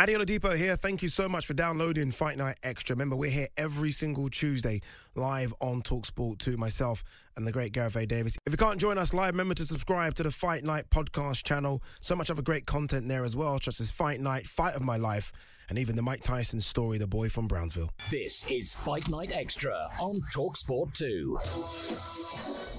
Ade Oladipo here. Thank you so much for downloading Fight Night Extra. Remember, we're here every single Tuesday live on Talksport 2, myself and the great Gareth A. Davis. If you can't join us live, remember to subscribe to the Fight Night podcast channel. So much other great content there as well, such as Fight Night, Fight of My Life, and even the Mike Tyson story, The Boy from Brownsville. This is Fight Night Extra on Talksport 2.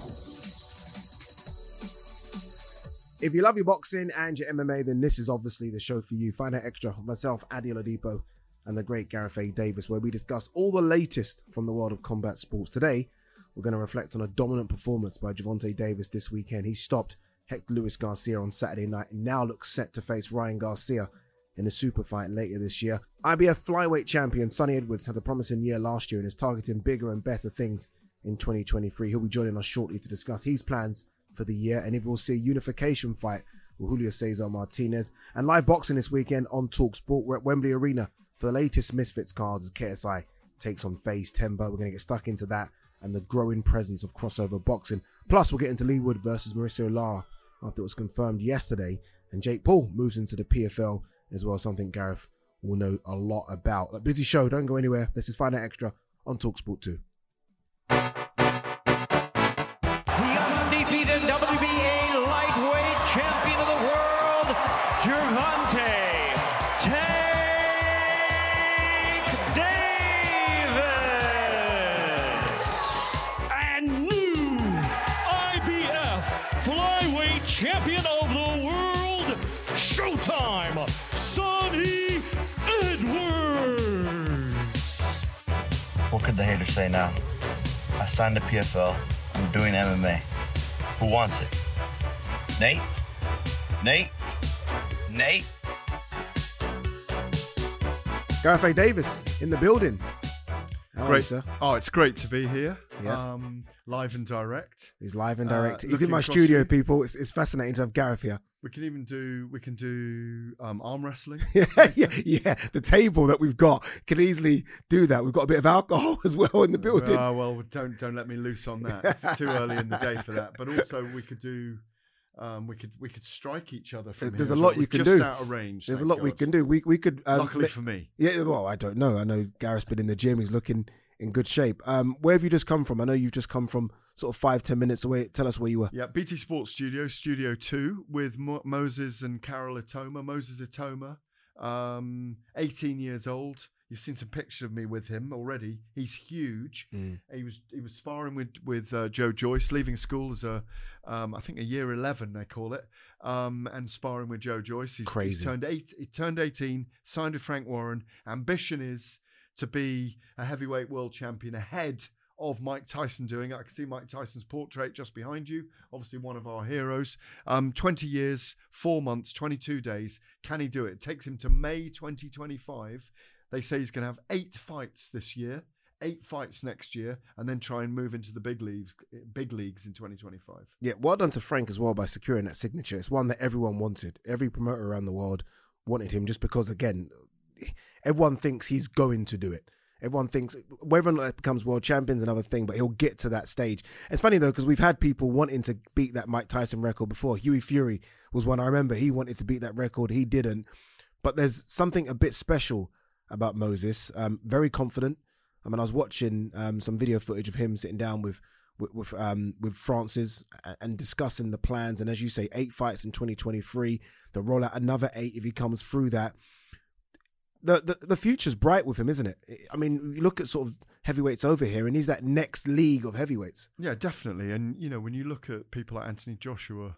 If you love your boxing and your MMA, then this is obviously the show for you. Find out extra myself, Ade Oladipo, and the great Gareth A. Davis, where we discuss all the latest from the world of combat sports. Today, we're going to reflect on a dominant performance by Gervonta Davis this weekend. He stopped Hector Luis Garcia on Saturday night and now looks set to face Ryan Garcia in a super fight later this year. IBF flyweight champion Sunny Edwards had a promising year last year and is targeting bigger and better things in 2023. He'll be joining us shortly to discuss his plans for the year and if we'll see a unification fight with Julio Cesar Martinez. And live boxing this weekend on Talk Sport. We're at Wembley Arena for the latest Misfits cards as KSI takes on FaZe Temperrr. We're going to get stuck into that and the growing presence of crossover boxing. Plus, we'll get into Leigh Wood versus Mauricio Lara after it was confirmed yesterday. And Jake Paul moves into the PFL as well, something Gareth will know a lot about. A busy show, don't go anywhere. This is Out Extra on Talksport 2. Could the haters say now? I signed a PFL. I'm doing MMA. Who wants it? Nate? Nate? Nate? Gareth A. Davis in the building. How are you, Great. sir? Oh, it's great to be here. Yeah. Um, live and direct. He's live and Uh, direct. He's in my studio, you. people. It's, it's fascinating to have Gareth here. We can even do we can do um, arm wrestling. yeah, yeah, yeah. The table that we've got can easily do that. We've got a bit of alcohol as well in the building. Oh well, don't don't let me loose on that. It's too early in the day for that. But also we could do. Um, we could we could strike each other from There's here a lot you We're can just do. out of range. There's a lot we can do. We we could. Um, Luckily let- for me. Yeah. Well, I don't know. I know Gareth's been in the gym. He's looking in good shape. Um, where have you just come from? I know you've just come from sort of five ten minutes away. Tell us where you were. Yeah, BT Sports Studio, Studio 2, with Mo- Moses and Carol Itauma. Moses Itauma, um, 18 years old. You've seen some pictures of me with him already. He's huge. Mm. He was he was sparring with with uh, Joe Joyce, leaving school as a, um, I think a year 11 they call it, um, and sparring with Joe Joyce. He's, Crazy. He's turned eight. He turned 18. Signed with Frank Warren. Ambition is to be a heavyweight world champion ahead of Mike Tyson doing. it. I can see Mike Tyson's portrait just behind you. Obviously, one of our heroes. Um, 20 years, four months, 22 days. Can he do it? It takes him to May 2025. They say he's going to have eight fights this year, eight fights next year, and then try and move into the big leagues, big leagues in 2025. Yeah, well done to Frank as well by securing that signature. It's one that everyone wanted. Every promoter around the world wanted him just because, again, everyone thinks he's going to do it. Everyone thinks whether or not it becomes world champions another thing, but he'll get to that stage. It's funny though because we've had people wanting to beat that Mike Tyson record before. Hughie Fury was one I remember. He wanted to beat that record. He didn't. But there's something a bit special about Moses. Um, very confident. I mean, I was watching um, some video footage of him sitting down with with with, um, with Francis and discussing the plans. And as you say, eight fights in 2023. They'll roll out another eight if he comes through that. The, the the future's bright with him, isn't it? I mean, you look at sort of heavyweights over here, and he's that next league of heavyweights. Yeah, definitely. And you know, when you look at people like Anthony Joshua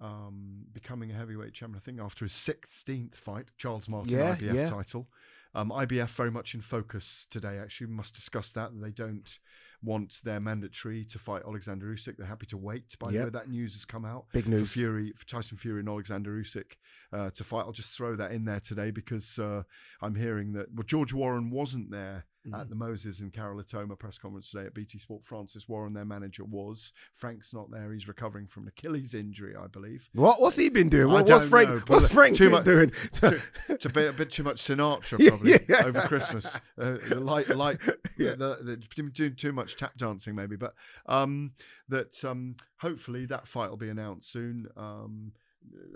um, becoming a heavyweight champion, I think after his sixteenth fight, Charles Martin Yeah, IBF yeah. title. Um, IBF very much in focus today. Actually, we must discuss that. They don't want their mandatory to fight Alexander Usyk. They're happy to wait. By the way, that news has come out. Big for news. Fury, for Tyson Fury and Alexander Usyk uh, to fight. I'll just throw that in there today because uh, I'm hearing that well, George Warren wasn't there Mm. at the Moses and Carol Itauma press conference today at BT Sport. Francis Warren, their manager, was. Frank's not there. He's recovering from an Achilles injury, I believe. What what's he been doing? What, what's Frank? know, what's Frank too been much- doing? too, it's a bit, a bit too much Sinatra Yeah, probably yeah. over Christmas. Uh, the light, light, Yeah. the, the- doing too much tap dancing maybe, but um, that um, hopefully that fight will be announced soon. Um,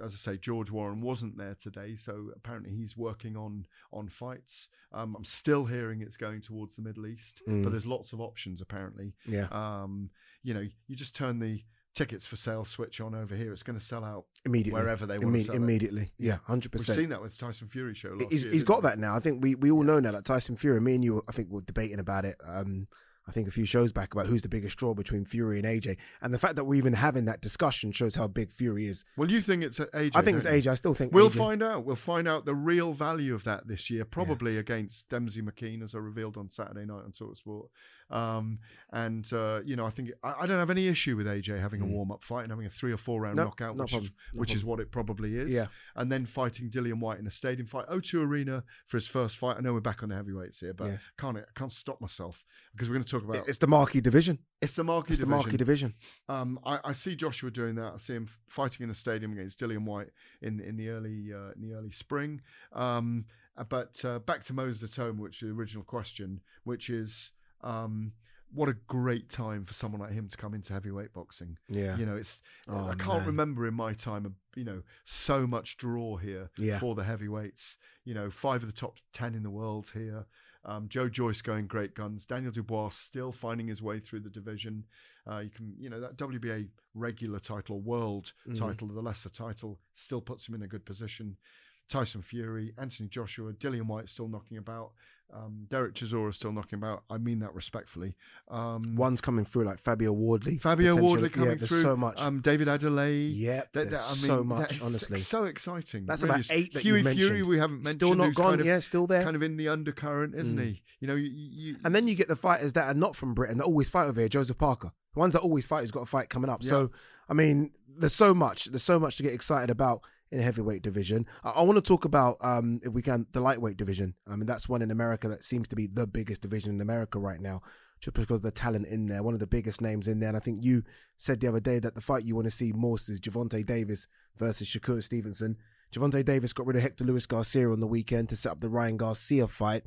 as I say, George Warren wasn't there today, so apparently he's working on on fights. Um, I'm still hearing it's going towards the Middle East, Mm. but there's lots of options apparently. Yeah. Um, you know, you just turn the tickets for sale switch on over here; it's going to sell out Immediately, wherever they want Imme- to sell it. immediately. Yeah, hundred percent. We've seen that with Tyson Fury show. He's, year, he's got we? that now. I think we, we all know now. Like Tyson Fury, me and you, I think we're debating about it. Um, I think a few shows back about who's the biggest draw between Fury and AJ, and the fact that we're even having that discussion shows how big Fury is. Well, you think it's AJ? I think it's don't you? AJ. I still think We'll AJ. find out. We'll find out the real value of that this year, probably against Demsey McKean, as I revealed on Saturday night on Talksport. Um, and uh, you know, I think I, I don't have any issue with AJ having a warm up fight and having a three or four round Mm. No, knockout, no which, problem. is, No which is what it probably is. Yeah. And then fighting Dillian Whyte in a stadium fight, O2 Arena for his first fight. I know we're back on the heavyweights here, but Yeah. can't I can't stop myself because we're going to talk about It's the marquee division. it's the marquee It's the division. marquee division. Um, I, I see Joshua doing that. I see him fighting in a stadium against Dillian Whyte in in the early uh, in the early spring. Um, uh, but uh, back to Moses Itauma, which is the original question, which is um, what a great time for someone like him to come into heavyweight boxing. Yeah. you know, it's Oh, I can't man. remember in my time, you know, so much draw here Yeah. for the heavyweights. You know, five of the top ten in the world here. Um, Joe Joyce going great guns. Daniel Dubois still finding his way through the division. Uh, you can, you know, that WBA regular title or world Mhm. title, the lesser title, still puts him in a good position. Tyson Fury, Anthony Joshua, Dillian Whyte still knocking about. Um, Derek Chisora is still knocking about. I mean that respectfully. Um, One's coming through like Fabio Wardley. Fabio. Wardley coming yeah, there's through. so much. Um, David Adeleye. Yeah, That- there's that- I so much, honestly. so exciting. That's really about eight that mentioned. Fury we haven't mentioned. Still not gone. Kind of, yeah, still there. Kind of in the undercurrent, isn't Mm. he? You know, you, you, And then you get the fighters that are not from Britain that always fight over here. Joseph Parker, the ones that always fight, who's got a fight coming up. So, I mean, there's so much. There's so much to get excited about in the heavyweight division. I, I want to talk about, um, if we can, the lightweight division. I mean, that's one in America that seems to be the biggest division in America right now, just because of the talent in there. One of the biggest names in there. And I think you said the other day that the fight you want to see most is Gervonta Davis versus Shakur Stevenson. Gervonta Davis got rid of Hector Luis Garcia on the weekend to set up the Ryan Garcia fight.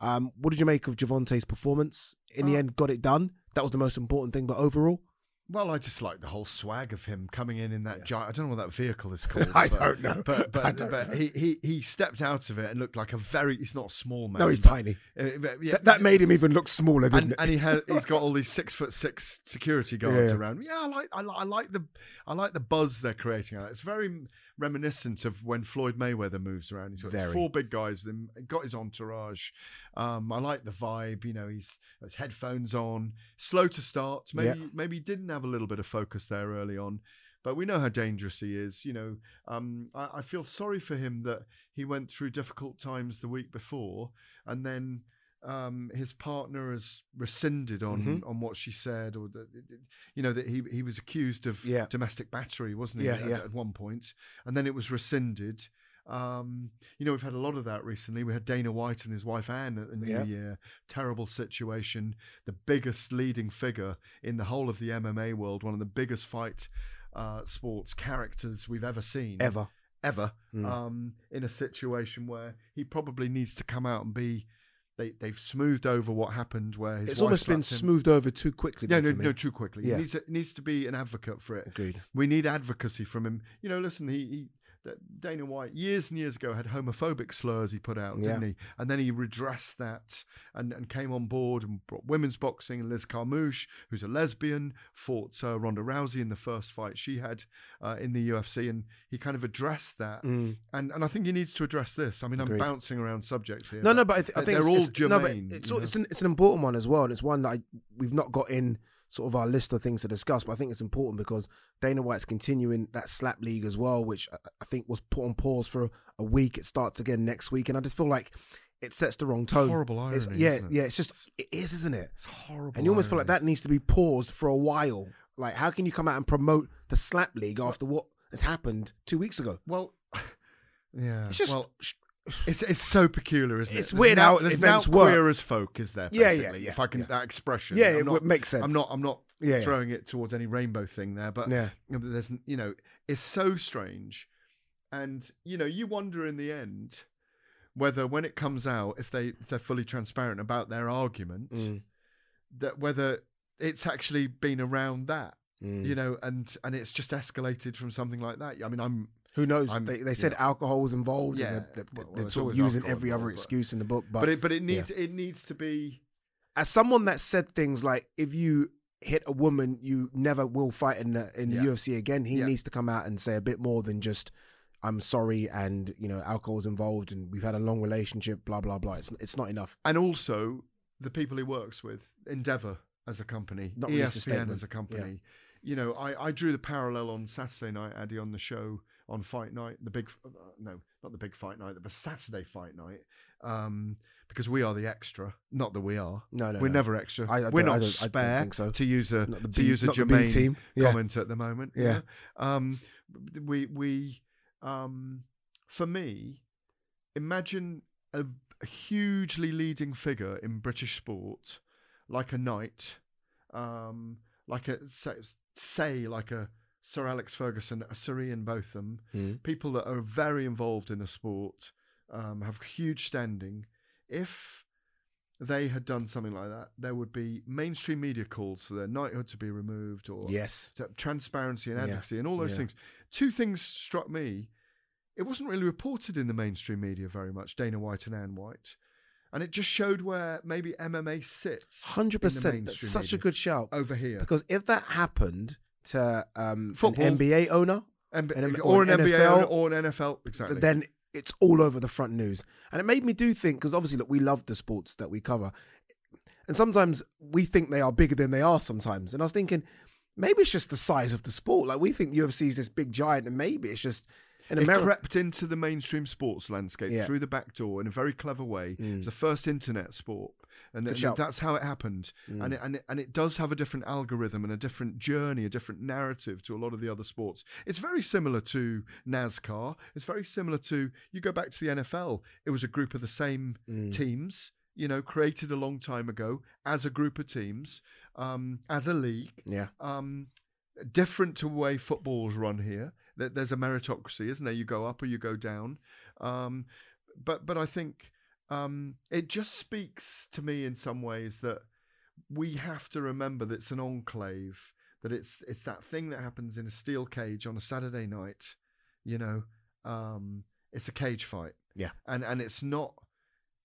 Um, what did you make of Gervonta's performance? In the Uh, end, got it done. That was the most important thing. But overall, Well, I just like the whole swag of him coming in in that giant. I don't know what that vehicle is called. I but, don't know. But but, but he, he he stepped out of it and looked like a very. He's not a small man. no, he's tiny. uh, yeah, That, that made him even look smaller, didn't and, it? and he has he's got all these six foot six security guards Yeah. around. Yeah, I like I like I like the I like the buzz they're creating. It's very reminiscent of when Floyd Mayweather moves around. He's got Very. four big guys him. Got his entourage. Um, I like the vibe. You know, he's his headphones on, slow to start. Maybe Yeah. maybe he didn't have a little bit of focus there early on. But we know how dangerous he is. You know, um, I, I feel sorry for him that he went through difficult times the week before, and then um, his partner has rescinded on Mhm. on what she said, or that you know that he he was accused of Yeah. domestic battery, wasn't he? Yeah, at, yeah. at one point, and then it was rescinded. Um, you know, we've had a lot of that recently. We had Dana White and his wife Anne at the New Yeah. Year. Terrible situation. The biggest leading figure in the whole of the MMA world, one of the biggest fight uh, sports characters we've ever seen Ever. ever Mm. um, in a situation where he probably needs to come out and be they they've smoothed over what happened where his It's almost been him. smoothed over too quickly. Yeah, no, no, too quickly. Yeah. He needs, to, needs to be an advocate for it. Agreed. We need advocacy from him. You know, listen, he, he Dana White years and years ago had homophobic slurs he put out, didn't he? And then he redressed that and, and came on board and brought women's boxing. And Liz Carmouche, who's a lesbian, fought uh, Ronda Rousey in the first fight she had uh, in the UFC, and he kind of addressed that. Mm. And and I think he needs to address this. I mean, Agreed. I'm bouncing around subjects here. No, no, but I, th- I think they're it's, all it's, no, but germane. it's, all- it's, an, it's an important one as well, and it's one that I, we've not got in sort of our list of things to discuss. But I think it's important because Dana White's continuing that slap league as well, which I, think was put on pause for a week. It starts again next week, and I just feel like it sets the wrong tone. horrible It's- yeah, isn't it? yeah. It's just it is, isn't it? It's horrible. And you almost feel like that needs to be paused for a while. Like, how can you come out and promote the slap league after what has happened two weeks ago? Well, yeah. It's just- well, it's it's so peculiar, isn't it? It's There's weird now, how there's events now work. queer as folk, is there? Yeah, yeah, yeah, If I can yeah. that expression. Yeah, I'm it not, would make sense. I'm not. I'm not yeah. throwing it towards any rainbow thing there, but Yeah. there's you know, it's so strange, and you know, you wonder in the end whether when it comes out, if they if they're fully transparent about their argument, Mm. that whether it's actually been around that. Mm. You know, and and it's just escalated from something like that. I mean, I'm Who knows? I'm- they, they said yeah. alcohol was involved. Yeah, and they're, they're, well, they're it's sort of using every other involved, excuse in the book. But, but it but it yeah. needs it needs to be as someone that said things like, "If you hit a woman, you never will fight in the in the Yeah. UFC again," he Yeah. needs to come out and say a bit more than just. I'm sorry, and you know, alcohol's involved, and we've had a long relationship. Blah blah blah. It's it's not enough. and also the people he works with, Endeavor as a company, Not released a ESPN statement. as a company. You know, I, I drew the parallel on Saturday night, Addy, on the show on Fight Night, the big, uh, no, not the big fight night, the Saturday fight night, um, because we are the extra. Not that we are. No, no, we're no. never extra. I- I we're don't- I don't- I don't spare. so. To use a Not the to use a not Jermaine team. Yeah. comment at the moment. you Yeah. know? Um, we we um, for me, imagine a, a hugely leading figure in British sport, like a knight, um, like a say, say like a Sir Alex Ferguson, a Sir Ian Botham, Mm. people that are very involved in a sport, um, have huge standing. If they had done something like that, there would be mainstream media calls for their knighthood to be removed or Yes. transparency and Yeah. advocacy and all those Yeah. things. Two things struck me. It wasn't really reported in the mainstream media very much, Dana White and Anne White. And it just showed where maybe MMA sits. Hundred in the percent. That's mainstream such a good shout. over here. Because if that happened to um, an NBA owner, MB an- or, an NBA NFL, owner or an NFL, exactly. then it's all over the front news. And it made me do think because obviously, look, we love the sports that we cover, and sometimes we think they are bigger than they are. Sometimes, and I was thinking maybe it's just the size of the sport. Like we think UFC is this big giant, and maybe it's just in it America. crept into the mainstream sports landscape Yeah. through the back door in a very clever way. Mm. It the first internet sport, and, and that's how it happened. Mm. And it, and it, and it does have a different algorithm and a different journey, a different narrative to a lot of the other sports. It's very similar to NASCAR. It's very similar to you go back to the NFL. It was a group of the same Mm. teams. You know, created a long time ago as a group of teams, um, as a league Yeah, um, different to the way football's run here. That there's a meritocracy, isn't there? You go up or you go down. Um, but but I think um, it just speaks to me in some ways that we have to remember that it's an enclave. That it's it's that thing that happens in a steel cage on a Saturday night. You know, um, it's a cage fight. Yeah. and and it's not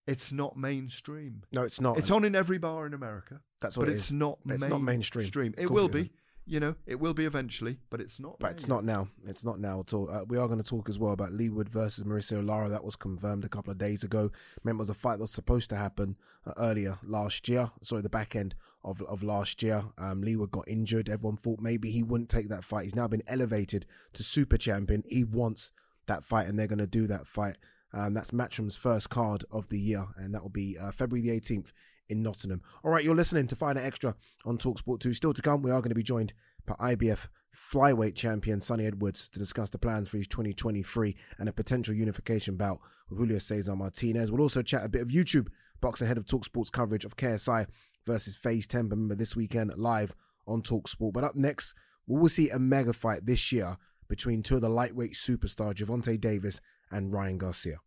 it's not mainstream. no, it's not. It's on in every bar in America That's what but it it's is. not But it's not mainstream. Stream. It will be. You know, it will be eventually, but it's not. But it's yet. not now. It's not now at all. Uh, we are going to talk as well about Leigh Wood versus Mauricio Lara. That was confirmed a couple of days ago. Remember, it was a fight that was supposed to happen uh, earlier last year. Sorry, the back end of of last year. Um, Leigh Wood got injured. Everyone thought maybe he wouldn't take that fight. He's now been elevated to super champion. He wants that fight, and they're going to do that fight. Um, that's Matchroom's first card of the year, and that will be uh, February the 18th in Nottingham. All right, you're listening to Out Extra on Talksport 2. Still to come, we are going to be joined by IBF flyweight champion Sunny Edwards to discuss the plans for his 2023 and a potential unification bout with Julio Cesar Martinez. We'll also chat a bit of YouTube boxing ahead of Talksport's coverage of KSI versus FaZe Temperrr. Remember, this weekend live on Talksport. But up next, we will see a mega fight this year between two of the lightweight superstars, Gervonta Davis and Ryan Garcia.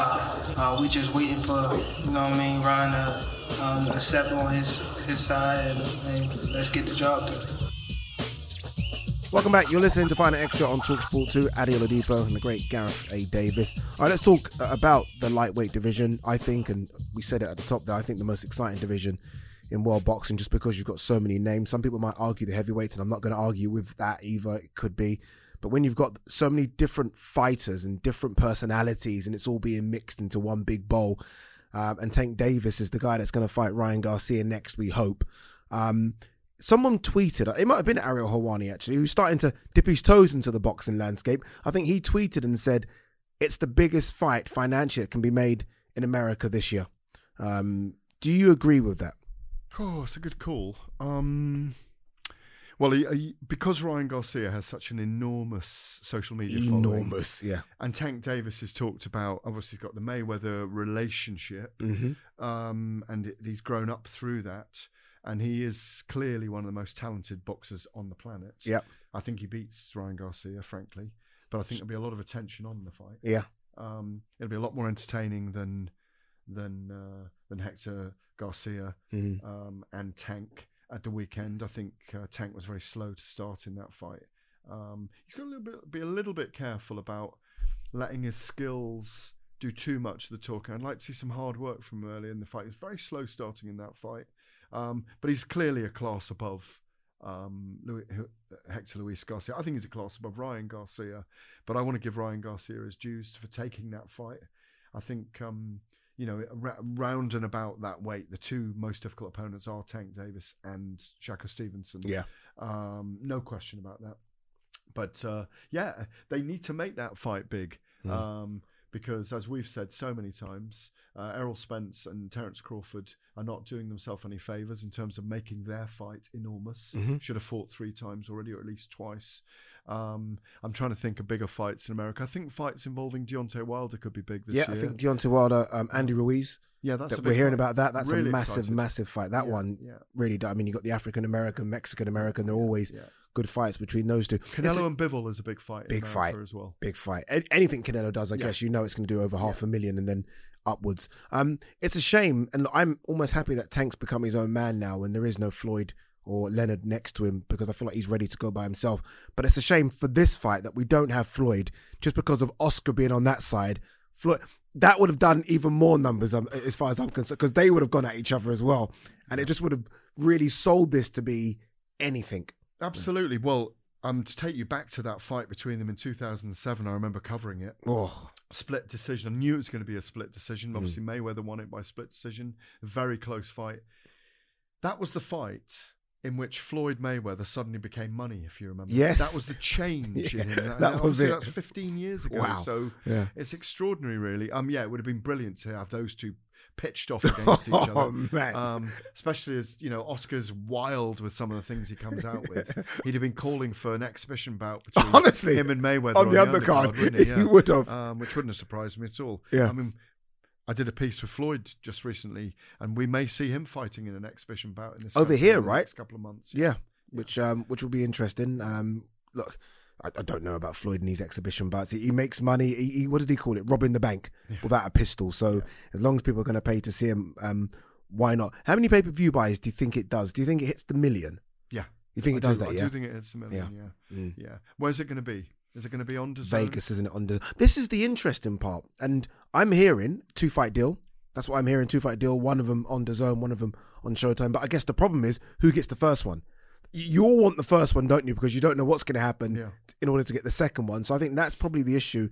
Uh, uh, we just waiting for, you know what I mean, Ryan to, um, step on his his side and, and let's get the job done. Welcome back. You're listening to Fight Night Extra on Talksport 2, Ade Oladipo and the great Gareth A. Davis. All right, let's talk uh, about the lightweight division. I think, and we said it at the top there, I think the most exciting division in world boxing just because you've got so many names. Some people might argue the heavyweights, and I'm not going to argue with that either. It could be. But when you've got so many different fighters and different personalities and it's all being mixed into one big bowl, um, and Tank Davis is the guy that's going to fight Ryan Garcia next, we hope. Um, someone tweeted, it might have been Ariel Helwani actually, who's starting to dip his toes into the boxing landscape. I think he tweeted and said, it's the biggest fight financially that can be made in America this year. Um, do you agree with that? Oh, it's a good call. Um, well, he, he, because Ryan Garcia has such an enormous social media following, Enormous, yeah. and Tank Davis has talked about obviously he's got the Mayweather relationship, Mhm. um, and he's grown up through that, and he is clearly one of the most talented boxers on the planet. Yep. I think he beats Ryan Garcia, frankly, but I think there'll be a lot of attention on the fight. Yeah. Um, it'll be a lot more entertaining than than uh, than Hector Garcia Mhm. um, and Tank at the weekend. I think uh, Tank was very slow to start in that fight. Um, he's got to be a little bit careful about letting his skills do too much of the talking. I'd like to see some hard work from him early in the fight. He's very slow starting in that fight, um, but he's clearly a class above um, Louis, Hector Luis Garcia. I think he's a class above Ryan Garcia, but I want to give Ryan Garcia his dues for taking that fight. I think um, you know round and about that weight, the two most difficult opponents are Tank Davis and Shakur Stevenson. Yeah. um, no question about that. But uh, yeah, they need to make that fight big. Mm. Um, because as we've said so many times, uh, Errol Spence and Terence Crawford are not doing themselves any favors in terms of making their fight enormous. Mhm. Should have fought three times already, or at least twice. Um, I'm trying to think of bigger fights in America. I think fights involving Deontay Wilder could be big this yeah, year. Yeah, I think Deontay Wilder, um, Andy Ruiz. Yeah, that's that a we're hearing fight. about that. That's Really a massive, excited. massive fight. That Yeah, one yeah. really. I mean, you got the African American, Mexican American. They're always good fights between those two. Canelo a and Bivol is a big fight. big fight as well. Big fight. Anything Canelo does, I Yeah. guess you know it's going to do over half a million and then upwards. Um, it's a shame, and I'm almost happy that Tank's become his own man now, and there is no Floyd or Leonard next to him because I feel like he's ready to go by himself. But it's a shame for this fight that we don't have Floyd just because of Oscar being on that side. Floyd that would have done even more numbers um, as far as I'm concerned because they would have gone at each other as well, and it just would have really sold this to be anything. Absolutely. Well, um, to take you back to that fight between them in 2007, I remember covering it. Oh. Split decision. I knew it was going to be a split decision. Mm. Obviously, Mayweather won it by split decision. Very close fight. That was the fight in which Floyd Mayweather suddenly became money, if you remember. Yes. That was the change in him. And that was it. That's 15 years ago. Wow. So Yeah. it's extraordinary, really. Um, yeah, it would have been brilliant to have those two pitched off against each other. Oh, man. Um, especially as you know, Oscar's wild with some of the things he comes out with. He'd have been calling for an exhibition bout between Honestly, him and Mayweather on the undercard, wouldn't he? he would have. um, which wouldn't have surprised me at all. Yeah. I mean, I did a piece with Floyd just recently, and we may see him fighting in an exhibition bout in this over here, in the right? Next couple of months. Yeah, which um, which will be interesting. Um, look, I, I don't know about Floyd and his exhibition bouts. He, he makes money. He, he, what did he call it? Robbing the bank without a pistol. So as long as people are going to pay to see him, um, why not? How many pay per view buys do you think it does? Do you think it hits the million? Yeah. You think I it does do- that? I yeah. do think it hits a million. Yeah. Mm. Yeah. Where's it going to be? Is it going to be on DAZN? Vegas, isn't it? On the this is the interesting part, and I'm hearing two fight deal. That's what I'm hearing. Two fight deal. One of them on DAZN, one of them on Showtime. But I guess the problem is who gets the first one. You- all want the first one, don't you? Because you don't know what's going to happen Yeah. in order to get the second one. So I think that's probably the issue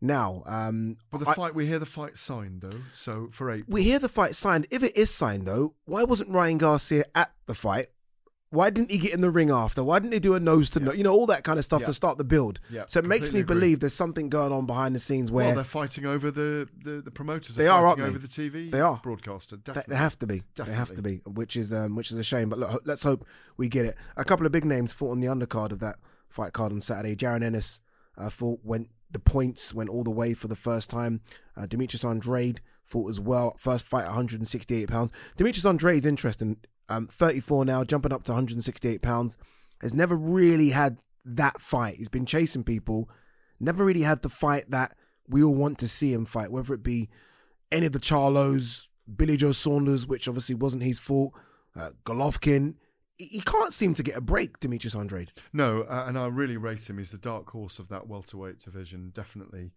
now. Um, But the I- fight, we hear the fight signed though. So for April. we hear the fight signed. If it is signed, though, why wasn't Ryan Garcia at the fight Why didn't he get in the ring after? Why didn't he do a nose to nose? You know, all that kind of stuff Yeah. to start the build. Yeah, so it makes me agree. believe there's something going on behind the scenes where well, they're fighting over the, the, the promoters. They are, fighting aren't they? over the TV They are. broadcaster. They, Definitely. they have to be. They have to be, which is um, which is a shame. But look, let's hope we get it. A couple of big names fought on the undercard of that fight card on Saturday. Jaron Ennis uh, fought went the points went all the way for the first time. Uh, Demetrius Andrade fought as well. First fight, 168 pounds. Demetrius Andrade is interesting. Um, 34 now, jumping up to 168 pounds. Has never really had that fight. He's been chasing people. Never really had the fight that we all want to see him fight, whether it be any of the Charlos, Billy Joe Saunders, which obviously wasn't his fault, uh, Golovkin. He, can't seem to get a break, Demetrius Andrade. No, uh, and I really rate him. He's the dark horse of that welterweight division. Definitely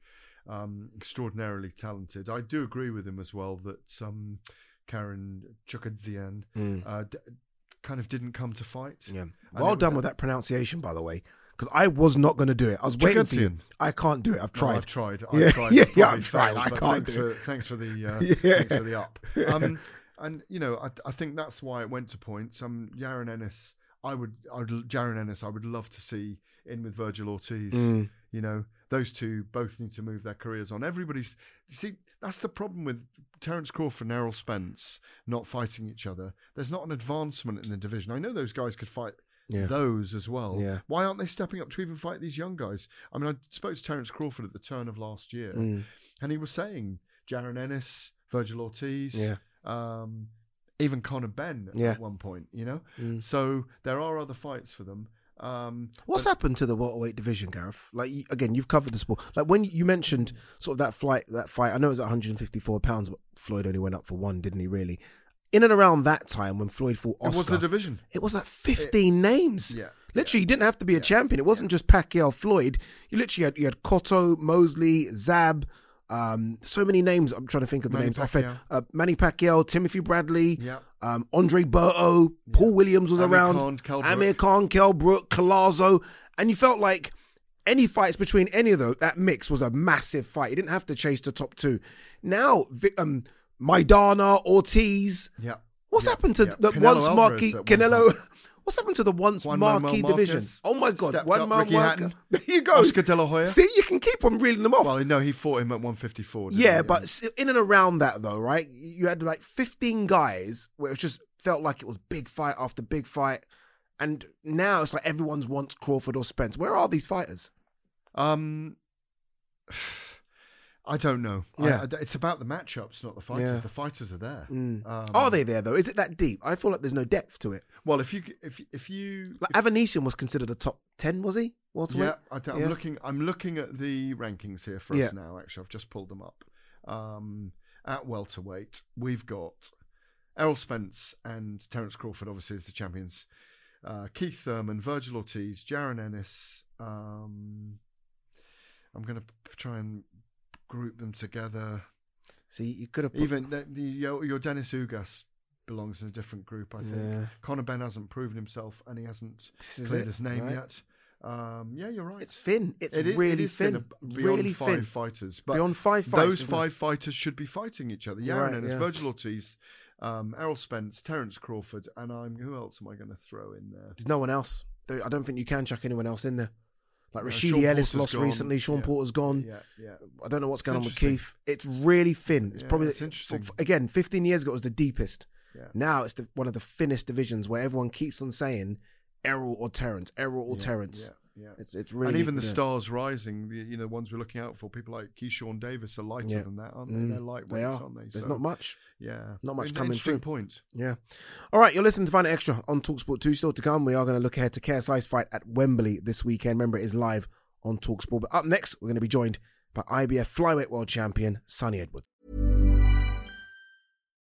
um, extraordinarily talented. I do agree with him as well that um, Karen Chukhadzhian Mm. uh, d- kind of didn't come to fight. Yeah. Well done with that pronunciation, by the way, because I was not going to do it. I was waiting for you. I can't do it. I've No, tried. I've tried. I've yeah, tried. yeah, yeah, I've tried. failed, I can't thanks do for, it. Thanks for the uh, Yeah. thanks for the up. Um, and you know, I, I think that's why it went to points. Um, Jaron Ennis, I would, I would, Jaron Ennis, I would love to see in with Virgil Ortiz. Mm. You know, those two both need to move their careers on. Everybody's see. That's the problem with Terence Crawford and Errol Spence not fighting each other. There's not an advancement in the division. I know those guys could fight Yeah. those as well. Yeah. Why aren't they stepping up to even fight these young guys? I mean, I spoke to Terence Crawford at the turn of last year, Mm. and he was saying Jaron Ennis, Virgil Ortiz, Yeah. um, even Conor Benn Yeah. at one point. You know, Mm. so there are other fights for them. Um, What's but- happened to the welterweight division, Gareth? Like again, you've covered the sport. Like when you mentioned sort of that flight, that fight. I know it was at 154 pounds, but Floyd only went up for one, didn't he? Really. In and around that time when Floyd fought Oscar, It was the division. It was like 15 names. Yeah. Literally, you didn't have to be a champion. It wasn't just Pacquiao, Floyd. You literally had you had Cotto, Mosley, Zab. Um, so many names. I'm trying to think of the Manny names. off. Pacquiao. Uh, Manny Pacquiao, Timothy Bradley, Yeah. Um, Andre Berto, Paul Williams was Amir around, Khan, Kell Amir. Khan, Kell Brook, Collazo, and you felt like any fights between any of those, that mix was a massive fight. You didn't have to chase the top two. Now, um, Maidana, Ortiz. Yeah. What's Yeah, happened to yeah. the Canelo once Alvarez marquee one Canelo? point. What's happened to the once Juan Manuel marquee Marquez division? Oh my God, stepped one up, man Ricky. Hatton, There you go. Oscar De La Hoya. See, you can keep on reeling them off. Well, no, he fought him at 154. didn't Yeah, he? but s- in and around that though, right? You had like 15 guys where it just felt like it was big fight after big fight. And now it's like everyone's wants Crawford or Spence. Where are these fighters? Um, I don't know. I- Yeah. I- it's about the matchups, not the fighters. Yeah. The fighters are there. Mm. Um, are they there though? Is it that deep? I feel like there's no depth to it. Well, if you if if you Like Avanesyan was considered a top 10, was he? Welterweight? yeah, I, am Yeah. looking. I'm looking at the rankings here for Yeah. us now. Actually, I've just pulled them up. Um, at welterweight, we've got Errol Spence and Terence Crawford, obviously as the champions. Uh, Keith Thurman, Virgil Ortiz, Jaron Ennis. Um, I'm going to try and group them together. See, you could have put, Even the, the, your, your Dennis Ugas belongs in a different group, I think. Yeah. Conor Benn hasn't proven himself and he hasn't cleared it, his name right? yet. Um, yeah, you're right. It's thin. It's It really it thin. really five thin. fighters. But Beyond five fights, Those five fighters should be fighting each other. Jaron right, Ennis, yeah. Virgil Ortiz, um, Errol Spence, Terence Crawford, and I'm who else am I going to throw in there? There's no one else. I don't think you can chuck anyone else in there. Like Rashidi Ellis Porter's lost gone. recently. Sean Yeah. Porter's gone. Yeah, yeah. I don't know what's going on with. Keith. It's really thin. It's Yeah, probably it's interesting. again, 15 years ago it was the deepest. Yeah. Now it's the, one of the thinnest divisions where everyone keeps on saying Errol or Terrence, Errol or Yeah, Terrence. Yeah, yeah. It's it's really and even the yeah. stars rising, the, you know, the ones we're looking out for, people like Keyshawn Davis are lighter Yeah. than that, aren't they? Mm, They're lightweights, they are. aren't they? There's So, not much. Yeah, Not much coming through. Point. Yeah. All right, you're listening to Fight Night Extra on Talksport 2. Still to come. We are going to look ahead to KSI's fight at Wembley this weekend. Remember, it is live on Talksport. But up next, we're going to be joined by IBF Flyweight World Champion Sunny Edwards.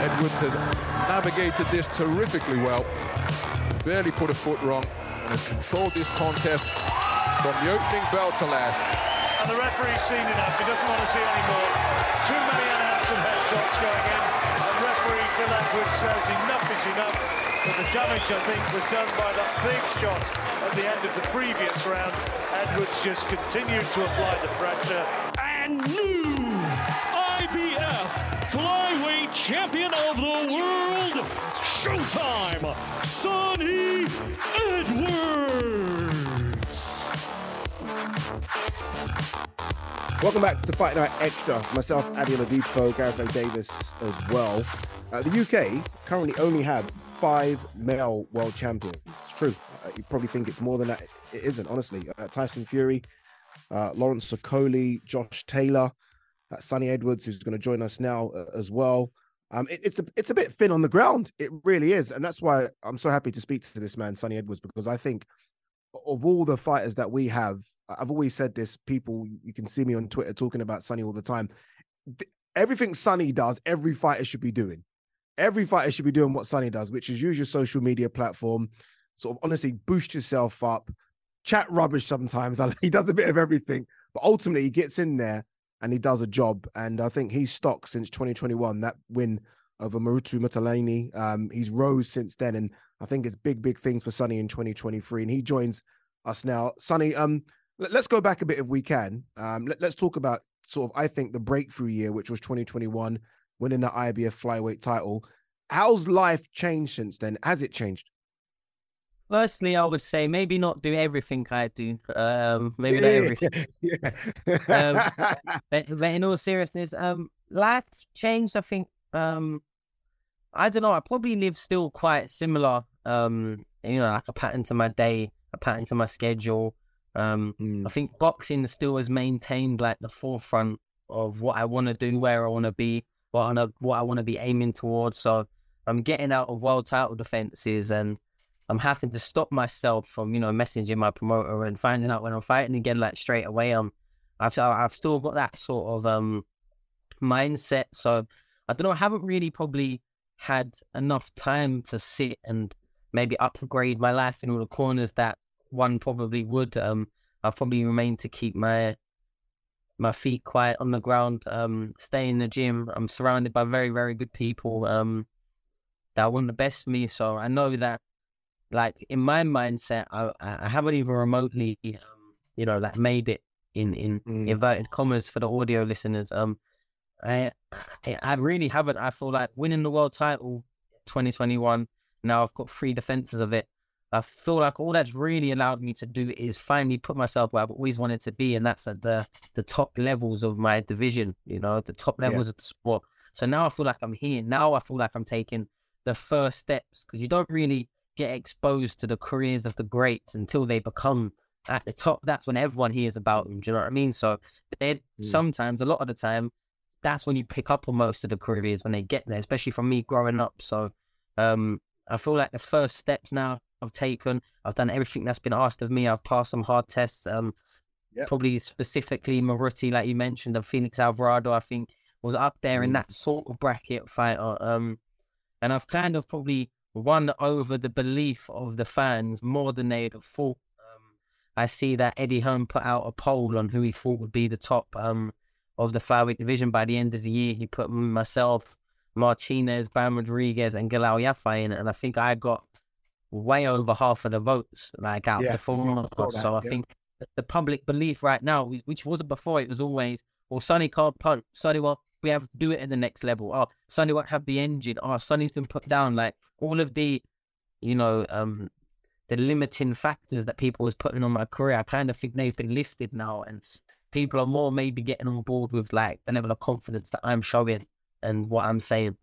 Edwards has navigated this terrifically well, barely put a foot wrong, and has controlled this contest from the opening bell to last. And the referee's seen enough. He doesn't want to see any more. Too many unhandsome headshots going in. And referee Phil Edwards says enough is enough. But the damage, I think, was done by that big shot at the end of the previous round. Edwards just continued to apply the pressure. And new IBF flyweight champion of the world, Showtime, Sunny Edwards. Welcome back to Fight Night Extra. Myself, Ade Oladipo, Gareth A. Davis as well. Uh, the UK currently only have five male world champions. It's true. Uh, you probably think it's more than that. It isn't, honestly. Uh, Tyson Fury, uh, Lawrence Okolie, Josh Taylor, uh, Sunny Edwards, who's going to join us now uh, as well. Um, it, it's a it's a bit thin on the ground. It really is, and that's why I'm so happy to speak to this man, Sunny Edwards, because I think of all the fighters that we have, I've always said this. People, you can see me on Twitter talking about Sunny all the time. Th- Everything Sunny does, every fighter should be doing. Every fighter should be doing what Sunny does, which is use your social media platform, sort of honestly boost yourself up, chat rubbish sometimes. He does a bit of everything, but ultimately he gets in there and he does a job. And I think he's stock since 2021. That win over Moruti Mthalane, um, he's rose since then, and I think it's big, big things for Sunny in 2023. And he joins us now. Sunny, um, let, us go back a bit if we can. Um, let, us talk about sort of I think the breakthrough year, which was 2021, winning the IBF flyweight title. How's life changed since then? Has it changed? Firstly, I would say maybe not do everything I do. Um, maybe not everything. um, but, but in all seriousness, um, life changed. I think. Um, I don't know. I probably live still quite similar. Um, you know, like a pattern to my day, a pattern to my schedule. Um, Hmm. I think boxing still has maintained like the forefront of what I want to do, where I want to be, what I wanna, what I want to be aiming towards. So I'm getting out of world title defenses and I'm having to stop myself from, you know, messaging my promoter and finding out when I'm fighting again, like straight away. Um, I've I've still got that sort of um mindset. So I don't know. I haven't really probably had enough time to sit and maybe upgrade my life in all the corners that one probably would. Um, I've probably remained to keep my my feet quiet on the ground. Um, stay in the gym. I'm surrounded by very very good people. Um, that want the best for me. So I know that, like in my mindset, I I haven't even remotely, um, you know, like made it in in inverted commas for the audio listeners. Um, I I really haven't. I feel like winning the world title, 2021. Now I've got three defenses of it. I feel like all that's really allowed me to do is finally put myself where I've always wanted to be, and that's at the the top levels of my division. You know, the top levels of the sport. So now I feel like I'm here. Now I feel like I'm taking the first steps because you don't really get exposed to the careers of the greats until they become at the top. That's when everyone hears about them. Do you know what I mean? So they Mm. sometimes, a lot of the time, that's when you pick up on most of the careers when they get there, especially from me growing up. So um, I feel like the first steps now I've taken. I've done everything that's been asked of me. I've passed some hard tests. Um, Yep. probably specifically Moruti, like you mentioned, and Felix Alvarado. I think was up there in Mm. that sort of bracket fighter. Um, and I've kind of probably won over the belief of the fans more than they'd have thought. Um, I see that Eddie Hearn put out a poll on who he thought would be the top um, of the flyweight division by the end of the year. He put myself, Martinez, Bam Rodriguez, and Galal Yafai in it, and I think I got way over half of the votes, like out Yeah, of the four. I saw votes. So that, I yeah. think the public belief right now, which wasn't before, it was always, well, Sunny can't punt. Sunny won't be able to do it at the next level. Oh, Sunny won't have the engine. Oh, Sunny's been put down. Like all of the, you know, um, the limiting factors that people was putting on my career, I kind of think they've been lifted now, and people are more maybe getting on board with like the level of confidence that I'm showing and what I'm saying.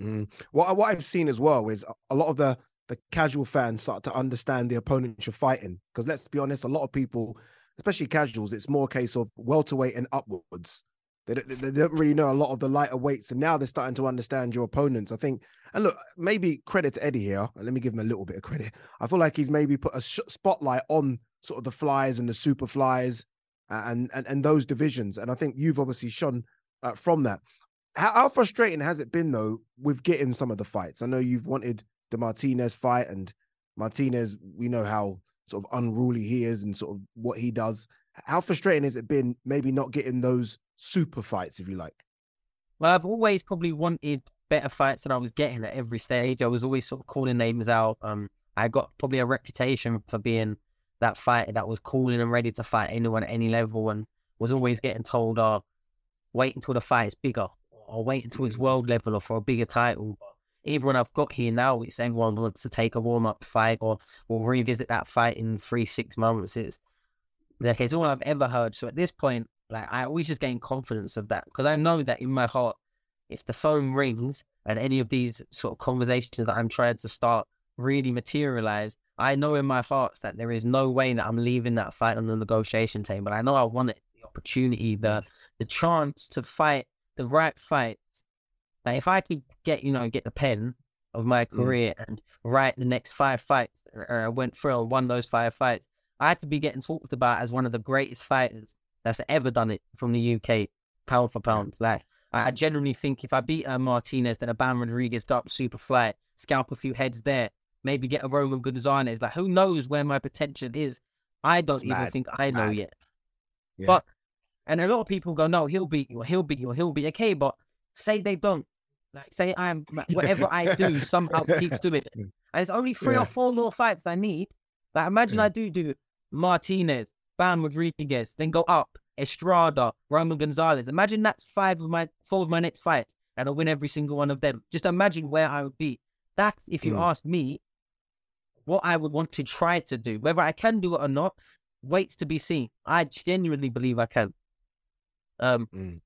Mm. What what I've seen as well is a lot of the the casual fans start to understand the opponent you're fighting. Because let's be honest, a lot of people, especially casuals, it's more a case of welterweight and upwards. They don't, they don't really know a lot of the lighter weights, and now they're starting to understand your opponents. I think, and look, maybe credit to Eddie here. Let me give him a little bit of credit. I feel like he's maybe put a spotlight on sort of the flies and the super flies and and and those divisions. And I think you've obviously shone uh, from that. How, how frustrating has it been though with getting some of the fights? I know you've wanted the Martinez fight, and Martinez, we know how sort of unruly he is and sort of what he does. How frustrating has it been maybe not getting those super fights, if you like? Well, I've always probably wanted better fights than I was getting at every stage. I was always sort of calling names out. Um, I got probably a reputation for being that fighter that was calling and ready to fight anyone at any level, and was always getting told, "Oh, wait until the fight is bigger, or wait until it's world level, or for a bigger title." When I've got here now, it's everyone wants to take a warm up fight, or we'll revisit that fight in three, six months. It's like it's all I've ever heard. So at this point, like I always just gain confidence of that because I know that in my heart, if the phone rings and any of these sort of conversations that I'm trying to start really materialize, I know in my heart that there is no way that I'm leaving that fight on the negotiation table. I know I want it, the opportunity, the the chance to fight the right fights. Like if I could get, you know, get the pen of my career and write the next five fights, or I went through and won those five fights, I could be getting talked about as one of the greatest fighters that's ever done it from the UK, pound for pound. Like I genuinely think if I beat a Martinez, then a Bam Rodriguez, Dark Super Fly, scalp a few heads there, maybe get a Roman Gonzalez. Like who knows where my potential is? I don't even mad. think I know Mad. yet. Yeah. But and a lot of people go, no, he'll beat you, or he'll beat you, or he'll be okay. But say they don't. Like say I'm whatever I do somehow keeps doing it. And it's only three Yeah. or four more fights I need. Like imagine Yeah. I do do Martinez, Bam Rodriguez, then go up Estrada, Roman Gonzalez. Imagine that's five of my four of my next fights, and I win every single one of them. Just imagine where I would be. That's if you Mm. ask me, what I would want to try to do. Whether I can do it or not, waits to be seen. I genuinely believe I can. Um, Mm.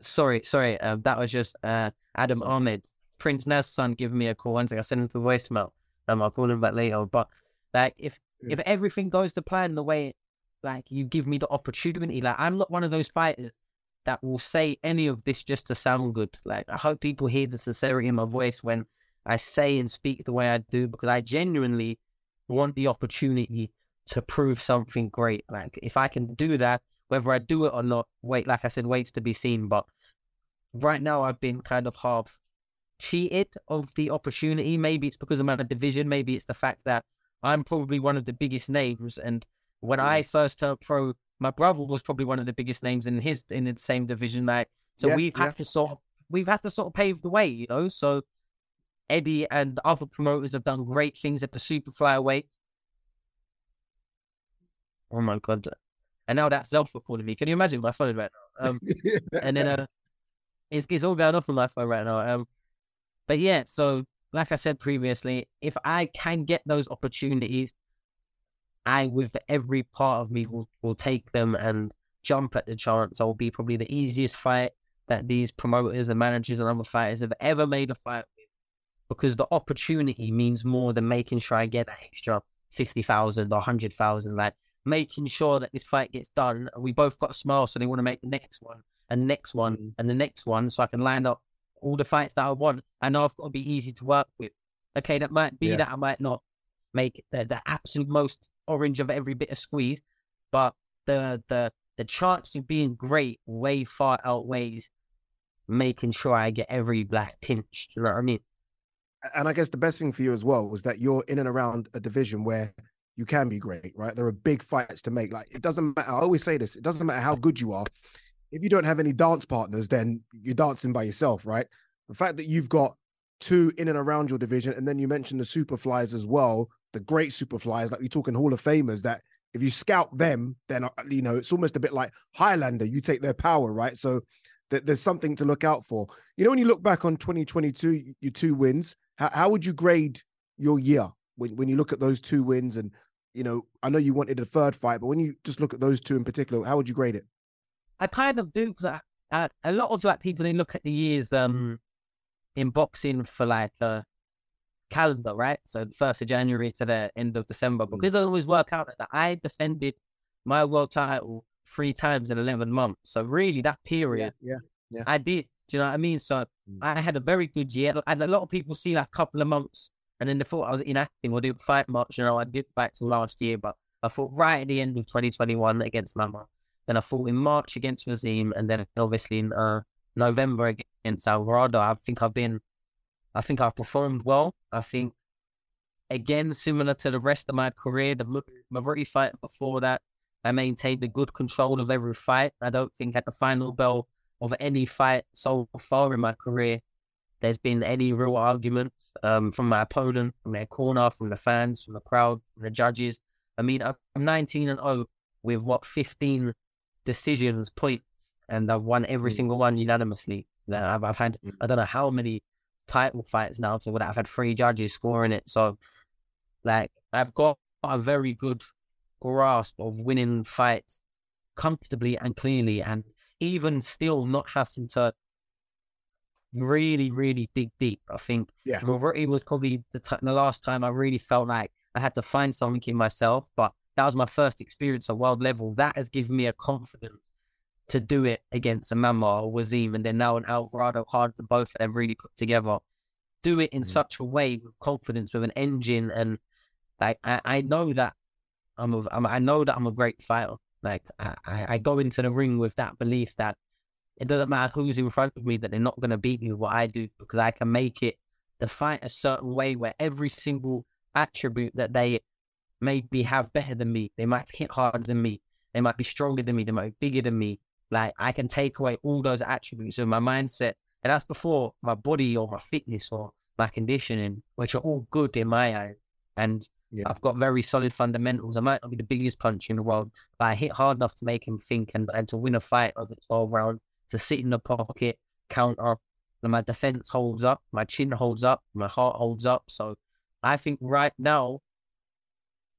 Sorry, sorry. Um, that was just uh Adam Ahmed, Prince Nas' son, giving me a call. One second, I sent him the voicemail. Um, I'll call him back later. But like, if if everything goes to plan the way, like you give me the opportunity, like I'm not one of those fighters that will say any of this just to sound good. Like I hope people hear the sincerity in my voice when I say and speak the way I do because I genuinely want the opportunity to prove something great. Like if I can do that, whether I do it or not, wait, like I said, waits to be seen. But right now, I've been kind of half cheated of the opportunity. Maybe it's because I'm out of division. Maybe it's the fact that I'm probably one of the biggest names. And when I first turned pro, my brother was probably one of the biggest names in his in the same division. Like so, Yeah, we've yeah. had to sort of we've had to sort of pave the way, you know. So Eddie and other promoters have done great things at the super flyweight. Oh my god! And now that's Zelfa calling me. Can you imagine my phone right now? Um, and then uh, it's, it's all going off on my phone right now. Um, but yeah, so like I said previously, if I can get those opportunities, I, with every part of me, will, will take them and jump at the chance. I'll be probably the easiest fight that these promoters and managers and other fighters have ever made a fight with, because the opportunity means more than making sure I get that extra fifty thousand or hundred thousand. Like making sure that this fight gets done, and we both got a smile, so they want to make the next one and the next one mm. and the next one, so I can line up all the fights that I want. I know I've got to be easy to work with. Okay, that might be Yeah. that I might not make the, the absolute most orange of every bit of squeeze, but the the the chance of being great way far outweighs making sure I get every black pinch. Do you know what I mean? and I guess the best thing for you as well was that you're in and around a division where you can be great, right? There are big fights to make. Like it doesn't matter. I always say this: it doesn't matter how good you are. If you don't have any dance partners, then you're dancing by yourself, right? The fact that you've got two in and around your division, and then you mentioned the superflies as well, the great superflies, like you're talking Hall of Famers. That if you scout them, then uh, you know it's almost a bit like Highlander. You take their power, right? So th- there's something to look out for. You know, when you look back on 2022, your two wins, how, how would you grade your year when, when you look at those two wins? And, you know, I know you wanted a third fight, but when you just look at those two in particular, how would you grade it? I kind of do because I, I, a lot of like people they look at the years um in boxing for like a calendar, right? So the first of January to the end of December because it always work out that I defended my world title three times in eleven months. So really, that period, yeah, yeah, I did. Do you know what I mean? So I had a very good year, and a lot of people see like a couple of months, and then they thought I was in inactive or didn't fight much. You know, I did fight till last year, but I fought right at the end of 2021 against Mama. Then I fought in March against Waseem, and then obviously in uh, November against Alvarado. I think I've been, I think I've performed well. I think, again, similar to the rest of my career, the majority fight before that, I maintained a good control of every fight. I don't think at the final bell of any fight so far in my career, there's been any real argument um, from my opponent, from their corner, from the fans, from the crowd, from the judges. I mean, I'm 19 and 0 with what 15 decisions, points, and I've won every Mm. single one unanimously. I've, I've had I don't know how many title fights now, so I've had three judges scoring it. So, like, I've got a very good grasp of winning fights comfortably and clearly, and even still not having to really, really dig deep. I think Yeah. Moruti was probably the, t- the last time I really felt like I had to find something in myself, but that was my first experience at world level. That has given me a confidence to do it against a Mama or Waseem, and then now an Alvarado hard to both of them really put together. Do it in mm. such a way with confidence, with an engine, and like I, I know that I'm, a, I'm I know that I'm a great fighter. Like I I go into the ring with that belief that it doesn't matter who's in front of me, that they're not going to beat me with what I do because I can make it the fight a certain way where every single attribute that they maybe have better than me, they might hit harder than me, they might be stronger than me, they might be bigger than me. Like I can take away all those attributes of my mindset, and that's before my body or my fitness or my conditioning, which are all good in my eyes. And I've got very solid fundamentals. I might not be the biggest puncher in the world, but I hit hard enough to make him think and, and to win a fight over 12 rounds, to sit in the pocket, counter. And my defense holds up, my chin holds up, my heart holds up. So I think right now,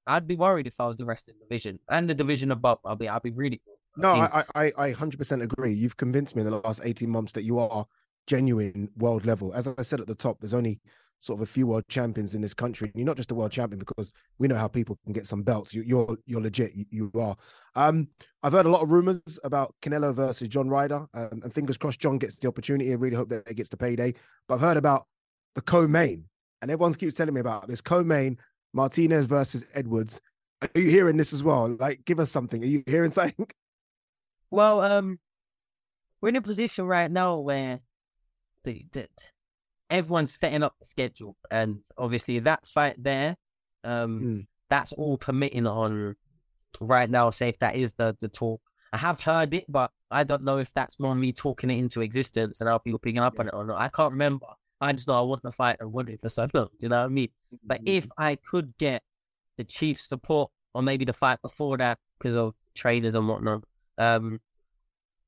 I'd be worried if I was the rest of the division and the division above. I'll be, I'll be really. No, I, I, I 100% agree. You've convinced me in the last 18 months that you are genuine world level. As I said at the top, there's only sort of a few world champions in this country. You're not just a world champion because we know how people can get some belts. You, you're you're legit. You, you are. Um, I've heard a lot of rumors about Canelo versus John Ryder, um, and fingers crossed John gets the opportunity. I really hope that he gets the payday. But I've heard about the co-main, and everyone keeps telling me about this co-main Martinez versus Edwards. Are you hearing this as well? Like, give us something. Are you hearing something? Well, um, we're in a position right now where the, the everyone's setting up the schedule, and obviously that fight there, um, that's all permitting on right now. Say if that is the the talk. I have heard it, but I don't know if that's more me talking it into existence and how people picking up on it or not. I can't remember. I just know I want the fight and want it for so long. Do you know what I mean? But if I could get the chief support, or maybe the fight before that, because of trainers and whatnot, um,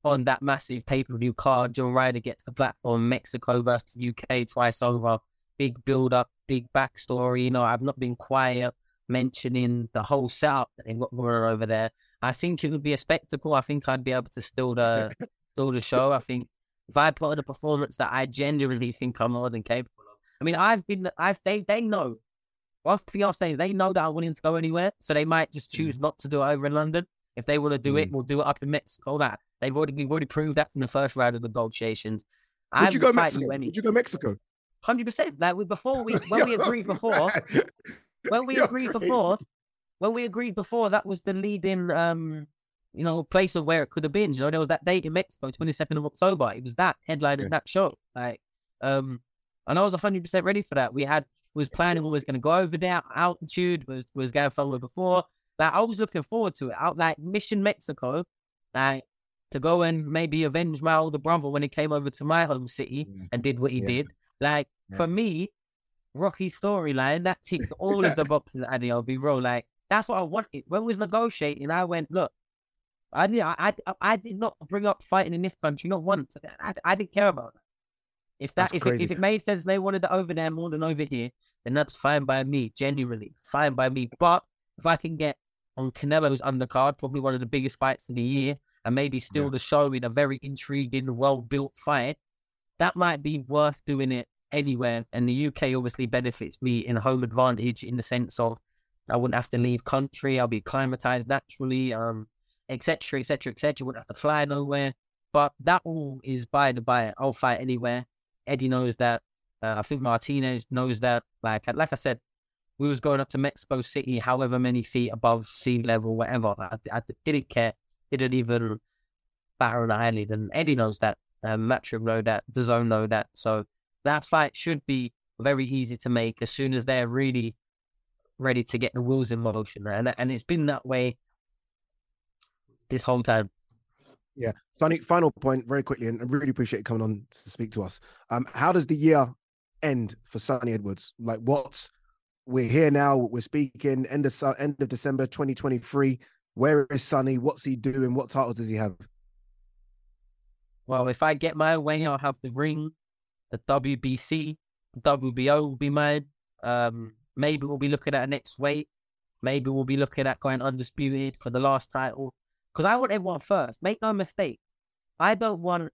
on that massive pay per view card, John Ryder gets the platform, Mexico versus UK twice over, big build up, big backstory. You know, I've not been quiet mentioning the whole setup that they've got going over there. I think it would be a spectacle. I think I'd be able to steal the steal the show. I think if I put on a performance that I genuinely think I'm more than capable of. I mean, I've been, I've they they know. One thing I'll say is they know that I'm willing to go anywhere, so they might just mm. choose not to do it over in London. If they want to do it, mm. we'll do it up in Mexico. That they've already we've already proved that from the first round of the negotiations. Would you go Mexico? any- Would you go Mexico? Hundred percent. Like we before we when we agreed before, when we You're agreed crazy. before, when we agreed before, that was the leading, um, you know, place of where it could have been. You know, there was that date in Mexico, twenty second of October. It was that headline headlining that show. Like, um, and I was hundred percent ready for that. We had was planning we was going to go over there altitude was was going forward before. Like I was looking forward to it. Out like Mission Mexico, like to go and maybe avenge my older brother when he came over to my home city mm-hmm. and did what he Yeah. did. Like Yeah. for me, Rocky storyline that ticks all of the boxes. Addy, I'll be real. Like that's what I wanted. When we was negotiating, I went, look, I did, I, I, I did not bring up fighting in this country, not once. I, I didn't care about that. If that, That's if it, if it made sense, they wanted it over there more than over here, then that's fine by me. Genuinely, fine by me. But if I can get on Canelo's undercard, probably one of the biggest fights of the year, and maybe still the show in a very intriguing, well-built fight, that might be worth doing it anywhere. And the UK obviously benefits me in home advantage in the sense of I wouldn't have to leave country. I'll be acclimatized naturally, um, etc., etc., etc. Wouldn't have to fly nowhere. But that all is by the by. I'll fight anywhere. Eddie knows that. Uh, I think Martinez knows that. Like, like I said, we was going up to Mexico City, however many feet above sea level, whatever. I, I didn't care. Didn't even batter an eyelid. And Eddie knows that. Um, Matchroom know that. DAZN know that. So that fight should be very easy to make as soon as they're really ready to get the wheels in motion. And and it's been that way this whole time. Yeah. Sunny, final point very quickly, and I really appreciate you coming on to speak to us. Um, how does the year end for Sunny Edwards? Like, what's we're here now, we're speaking end of end of December 2023. Where is Sunny? What's he doing? What titles does he have? Well, if I get my way, I'll have the ring, the WBC, WBO will be mine. Um, maybe we'll be looking at a next weight. Maybe we'll be looking at going undisputed for the last title. Because I want everyone first. Make no mistake. I don't want,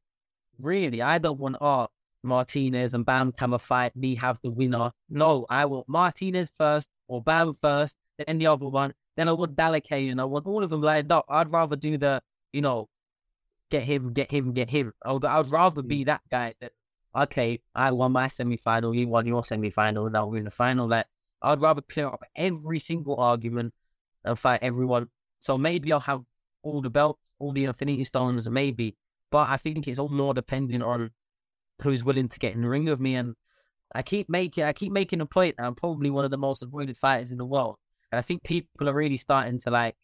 really, I don't want Art, Martinez, and Bam to have a fight, me have the winner. No, I want Martinez first, or Bam first, then the other one. Then I want Dalekay, and I want all of them lined up. I'd rather do the, you know, get him, get him, get him. I would, I would rather be mm. that guy that, okay, I won my semi final, you won your semi final, now we're in the final. Like, I'd rather clear up every single argument and fight everyone. So maybe I'll have all the belts, all the Infinity Stones, maybe. But I think it's all more depending on who's willing to get in the ring with me. And I keep making, I keep making a point. that I'm probably one of the most avoided fighters in the world. And I think people are really starting to like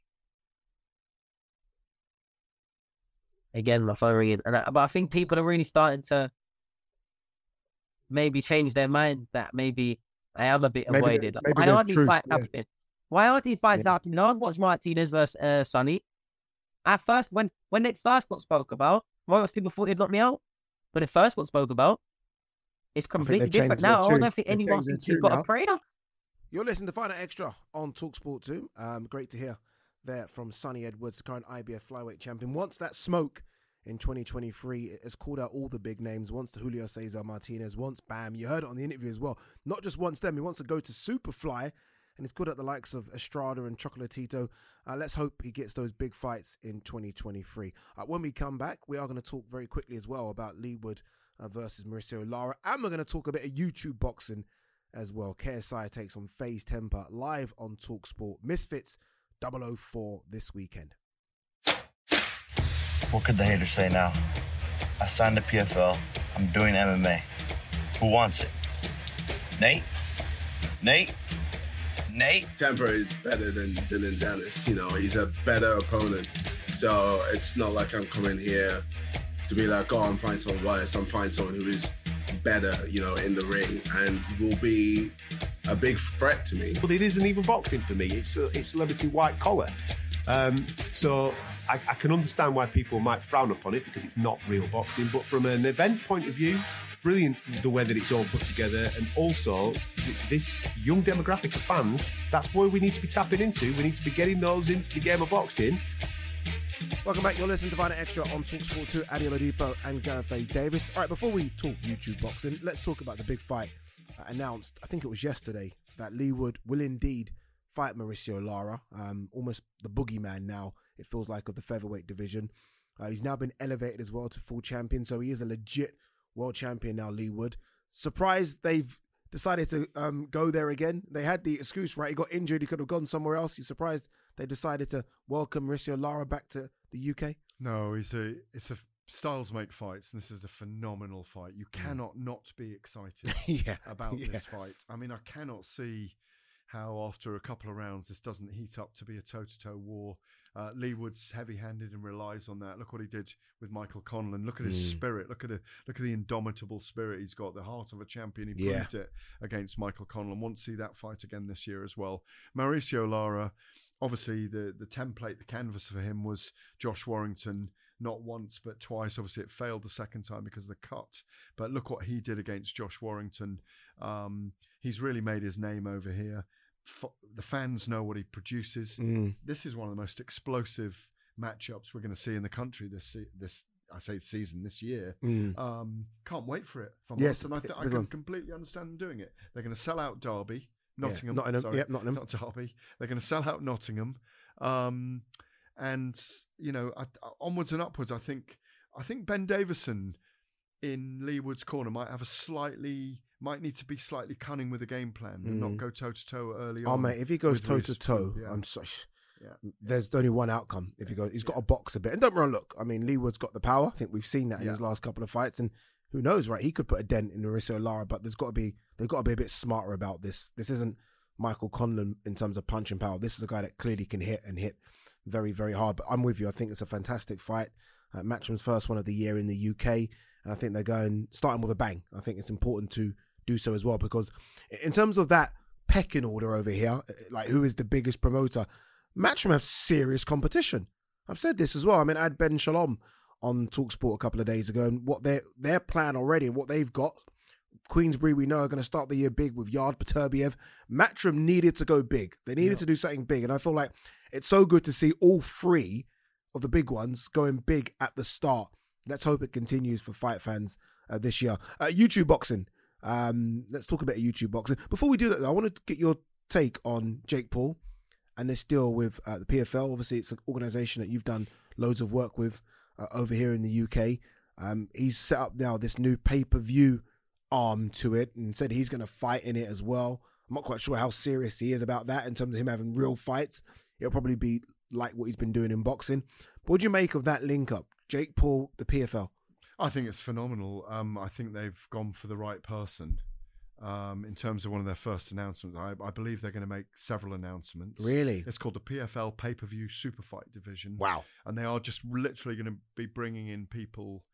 again my phone ringing. And I, but I think people are really starting to maybe change their mind that maybe I am a bit Maybe avoided. Why aren't these fights yeah. happening? Why aren't these fights happening? No one watched Martinez versus uh, Sunny. At first, when when it first got spoke about, most people thought he'd knock me out. But it first got spoke about, it's completely different now. I don't think They've anyone changed their thinks he's tune got now. a prayer. You're listening to Final Extra on Talksport 2. Um, great to hear there from Sunny Edwards, the current IBF flyweight champion. Wants that smoke in 2023. Has called out all the big names. once the Julio Cesar Martinez. once Bam. You heard it on the interview as well. Not just once them. He wants to go to Superfly. And he's called out the likes of Estrada and Chocolatito. Uh, let's hope he gets those big fights in 2023. Uh, when we come back, we are going to talk very quickly as well about Leigh Wood uh, versus Mauricio Lara. And we're going to talk a bit of YouTube boxing as well. KSI takes on FaZe Temperrr live on Talksport. Misfits 004 this weekend. What could the haters say now? I signed a PFL. I'm doing MMA. Who wants it? Nate? Nate? Nate? Temperrr is better than Dillon Danis. You know, he's a better opponent. So it's not like I'm coming here to be like, oh, I'm fighting someone worse. I'm fighting someone who is better, you know, in the ring and will be a big threat to me. But it isn't even boxing for me. It's uh, it's celebrity white collar. Um, so I, I can understand why people might frown upon it because it's not real boxing. But from an event point of view, brilliant the way that it's all put together, and also th- this young demographic of fans. That's where we need to be tapping into. We need to be getting those into the game of boxing. Welcome back. You're listening to Final Extra on Talksport 2. Ade Oladipo and Gareth. Davies. All right, before we talk YouTube boxing, let's talk about the big fight uh, announced. I think it was yesterday that Leigh Wood will indeed fight Mauricio Lara, um, almost the boogeyman now. It feels like of the featherweight division. Uh, he's now been elevated as well to full champion, so he is a legit world champion now. Leigh Wood. Surprised they've decided to um, go there again. They had the excuse, right? He got injured. He could have gone somewhere else. You surprised they decided to welcome Mauricio Lara back to the UK? No, it's a it's a styles make fights, and this is a phenomenal fight. You cannot not be excited Yeah, about yeah. this fight. I mean, I cannot see how after a couple of rounds this doesn't heat up to be a toe-to-toe war. Uh, Leigh Wood's heavy-handed and relies on that. Look what he did with Michael Conlon. Look at his Mm. spirit. Look at the look at the indomitable spirit he's got. The heart of a champion. He Yeah. proved it against Michael Conlon. Want to see that fight again this year as well. Mauricio Lara, obviously the the template, the canvas for him was Josh Warrington. Not once but twice. Obviously, it failed the second time because of the cut. But look what he did against Josh Warrington. Um, he's really made his name over here. F- the fans know what he produces. Mm. This is one of the most explosive matchups we're going to see in the country this se- this I say season this year. Mm. Um, can't wait for it. I'm Yes, and I, th- I can one. completely understand them doing it. They're going to sell out Derby, Yeah, Nottingham. Nottingham, sorry, yep, Nottingham. Not Derby. They're going to sell out Nottingham, um, and you know, I, onwards and upwards. I think I think Ben Davison in Leigh Wood's corner might have a slightly might need to be slightly cunning with the game plan and not Mm. go toe to toe early on. Oh on. mate, if he goes toe to toe. I'm sorry. Yeah. There's only one outcome. If he goes, he's got to box a bit. And don't me look, I mean, Leigh Wood's got the power. I think we've seen that in his last couple of fights, and who knows, right? He could put a dent in Mauricio Lara, but there's got to be they've got to be a bit smarter about this. This isn't Michael Conlon in terms of punching power. This is a guy that clearly can hit and hit very, very hard. But I'm with you. I think it's a fantastic fight. Uh, Matchroom's first one of the year in the UK, and I think they're going starting with a bang. I think it's important to do so as well because in terms of that pecking order over here, uh, like who is the biggest promoter, Matchroom have serious competition. I've said this as well. I mean, I had Ben Shalom on Talksport a couple of days ago, and what their their plan already and what they've got. Queensberry, we know, are going to start the year big with Yarde Beterbiev. Matchroom needed to go big. They needed to do something big, and I feel like it's so good to see all three of the big ones going big at the start. Let's hope it continues for fight fans uh, this year. Uh, YouTube boxing. Um, let's talk about YouTube boxing. Before we do that, though, I want to get your take on Jake Paul and this deal with uh, the PFL. Obviously, it's an organization that you've done loads of work with uh, over here in the UK. Um, he's set up now this new pay per view arm to it and said he's going to fight in it as well. I'm not quite sure how serious he is about that in terms of him having real fights. It'll probably be like what he's been doing in boxing. But what do you make of that link up? Jake Paul, the PFL. I think it's phenomenal. Um, I think they've gone for the right person um, in terms of one of their first announcements. I, I believe they're going to make several announcements. Really? It's called the PFL Pay Per View Super Fight Division. Wow. And they are just literally going to be bringing in people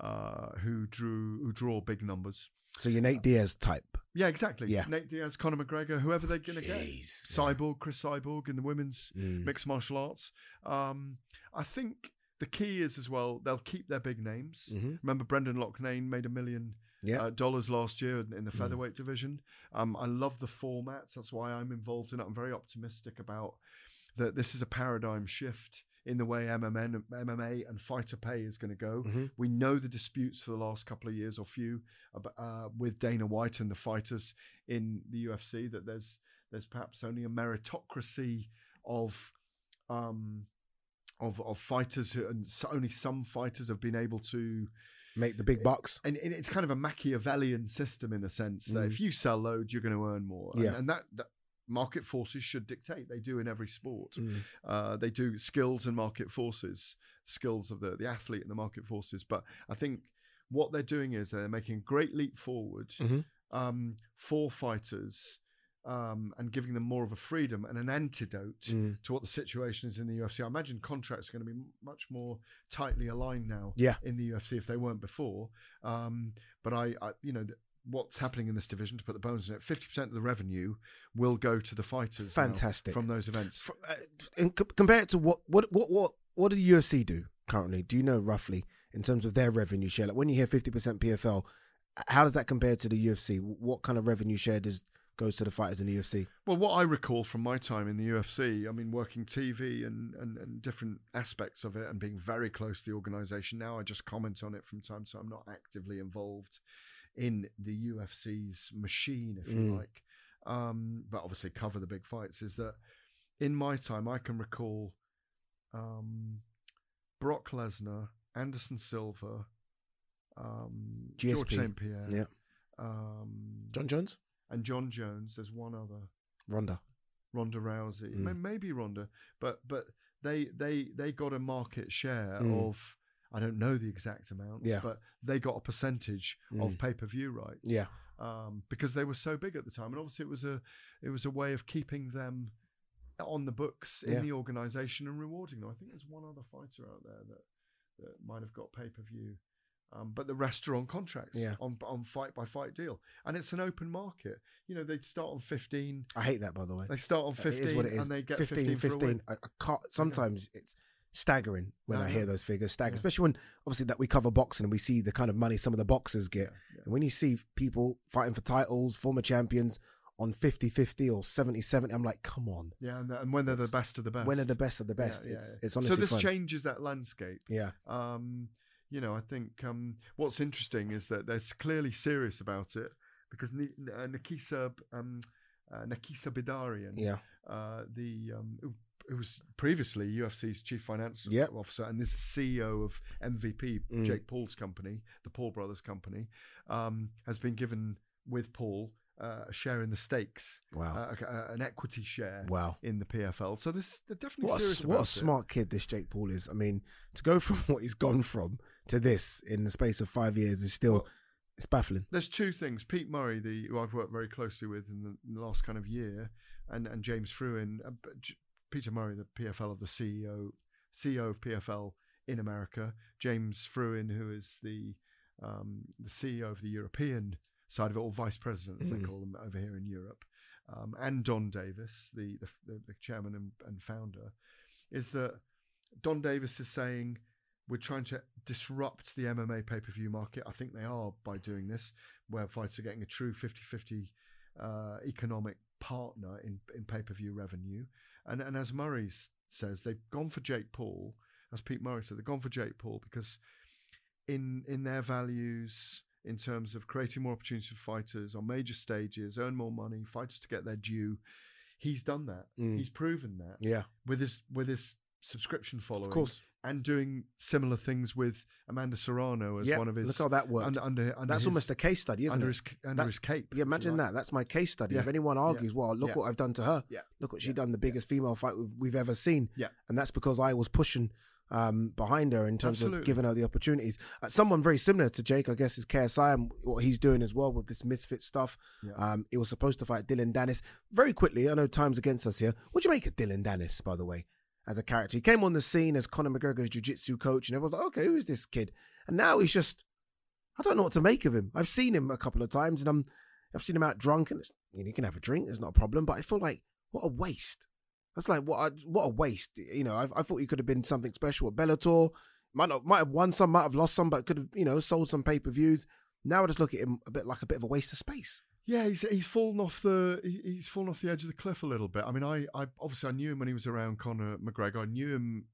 uh, who drew who draw big numbers. So you're Nate Diaz type. Yeah, exactly. Yeah. Nate Diaz, Conor McGregor, whoever they're going to get. Cyborg, Cris Cyborg in the women's Mm. mixed martial arts. Um, I think the key is as well they'll keep their big names. Mhm. Remember, Brendan Loughnane made a million Yeah. uh, dollars last year in, in the Mm. featherweight division. Um, I love the format. That's why I'm involved in it. I'm very optimistic about that. This is a paradigm shift in the way MMA, MMA and fighter pay is going to go. Mhm. We know the disputes for the last couple of years or few uh, with Dana White and the fighters in the UFC. That there's there's perhaps only a meritocracy of um, of of fighters who, and so only some fighters have been able to Make the big bucks. and, and it's kind of a Machiavellian system in a sense that Mm. if you sell loads, you're going to earn more. And- Yeah. And, that, that market forces should dictate. They do in every sport. Mm. Uh, they do skills and market forces, skills of the, the athlete and the market forces. But I think what they're doing is they're making a great leap forward Mhm. um, for fighters. Um, and giving them more of a freedom and an antidote Mm. to what the situation is in the UFC. I imagine contracts are going to be much more tightly aligned now Yeah. in the UFC if they weren't before. Um, but I, I, you know, th- what's happening in this division to put the bones in it, fifty percent of the revenue will go to the fighters. Fantastic. from those events. Uh, and c- compare it to what what what what what do the UFC do currently? Do you know roughly in terms of their revenue share? Like when you hear fifty percent PFL, how does that compare to the UFC? What kind of revenue share does goes to the fighters in the UFC? Well, what I recall from my time in the UFC, I mean, working TV and, and, and different aspects of it and being very close to the organization. Now I just comment on it from time to time. I'm not actively involved in the UFC's machine, if you Mm. like, um, but obviously cover the big fights. Is that in my time, I can recall um, Brock Lesnar, Anderson Silva, um, George GSP. St. Pierre, Yeah. um, Jon Jones, and Jon Jones. There's one other. Ronda. Ronda Rousey, Mm. Maybe Ronda, but but they they they got a market share Mm. of I don't know the exact amount, Yeah. but they got a percentage of Mm. pay per view rights. Yeah. um, because they were so big at the time, and obviously it was a it was a way of keeping them on the books in Yeah. the organisation and rewarding them. I think there's one other fighter out there that that might have got pay per view. Um, but the rest are on contracts, Yeah. on on fight by fight deal, and it's an open market. You know, they start on fifteen. I hate that, by the way. They start on fifteen, It is 15 what it is. and they get 15, 15 for a win. I, I can't, sometimes it's staggering when I I hear those figures. Staggering, Yeah. especially when obviously that we cover boxing and we see the kind of money some of the boxers get. And when you see people fighting for titles, former champions on 50-50 or 70-70, I'm like, come on. Yeah, and, and when they're the best of the best. When they're the best of the best, yeah, it's yeah. it's honestly so this fun. changes that landscape. Yeah. Um, you know, I think um, what's interesting is that they're clearly serious about it because Ni- uh, Nakisa um, uh, Nakisa Bidarian, Yeah. uh, the um, who, who was previously UFC's chief financial Yep. officer and is the CEO of MVP, Mm. Jake Paul's company, the Paul Brothers company, um, has been given with Paul. Uh, a share in the stakes, Wow. uh, a- a- an equity share, Wow. in the PFL. So this they're definitely What a, serious about what a it. smart kid this Jake Paul is. I mean, to go from what he's gone from to this in the space of five years is still it's baffling. There's two things. Pete Murray, the who I've worked very closely with in the, in the last kind of year, and and James Fruin. Uh, J- Peter Murray, the PFL of the CEO, CEO of PFL in America. James Fruin, who is the um, the CEO of the European side of it, or vice president, as Mhm. they call them over here in Europe, um, and Donn Davis, the the, the, the chairman and, and founder, is that Donn Davis is saying we're trying to disrupt the MMA pay per view market. I think they are by doing this, where fighters are getting a true 50 50 uh, economic partner in, in pay per view revenue. And, and as Murray says, they've gone for Jake Paul, as Pete Murray said, they've gone for Jake Paul because in in their values, in terms of creating more opportunities for fighters on major stages, earn more money, fighters to get their due, he's done that. Mm. He's proven that Yeah. with his with his subscription following, Of course. And doing similar things with Amanda Serrano as Yeah, one of his. look how that worked. Under, under, under That's his- almost a case study, isn't under it? His, under That's- his cape. Yeah, imagine that. That's my case study. Yeah. If anyone Yeah. argues, well, look Yeah. what I've done to her. Yeah. Look what she done, the biggest female fight we've, we've ever seen. Yeah. And that's because I was pushing um, behind her in terms Absolutely. of giving her the opportunities. Uh, someone very similar to Jake, I guess, is KSI and what he's doing as well with this misfit stuff. Yeah. Um, he was supposed to fight Dillon Danis. Very quickly, I know time's against us here. What do you make of Dillon Danis, by the way, as a character? He came on the scene as Conor McGregor's jiu-jitsu coach, and everyone's like, okay, who is this kid? And now he's just, I don't know what to make of him. I've seen him a couple of times, and I'm, I've seen him out drunk, and you know, can have a drink, it's not a problem. But I feel like what a waste. That's like what a, what a waste. You know, I, I thought he could have been something special at Bellator. Might not, might have won some, might have lost some, but could have, you know, sold some pay per views. Now I just look at him a bit like a bit of a waste of space. Yeah, he's he's fallen off the he- he's fallen off the edge of the cliff a little bit. I mean, I, I obviously I knew him when he was around Conor McGregor. I knew him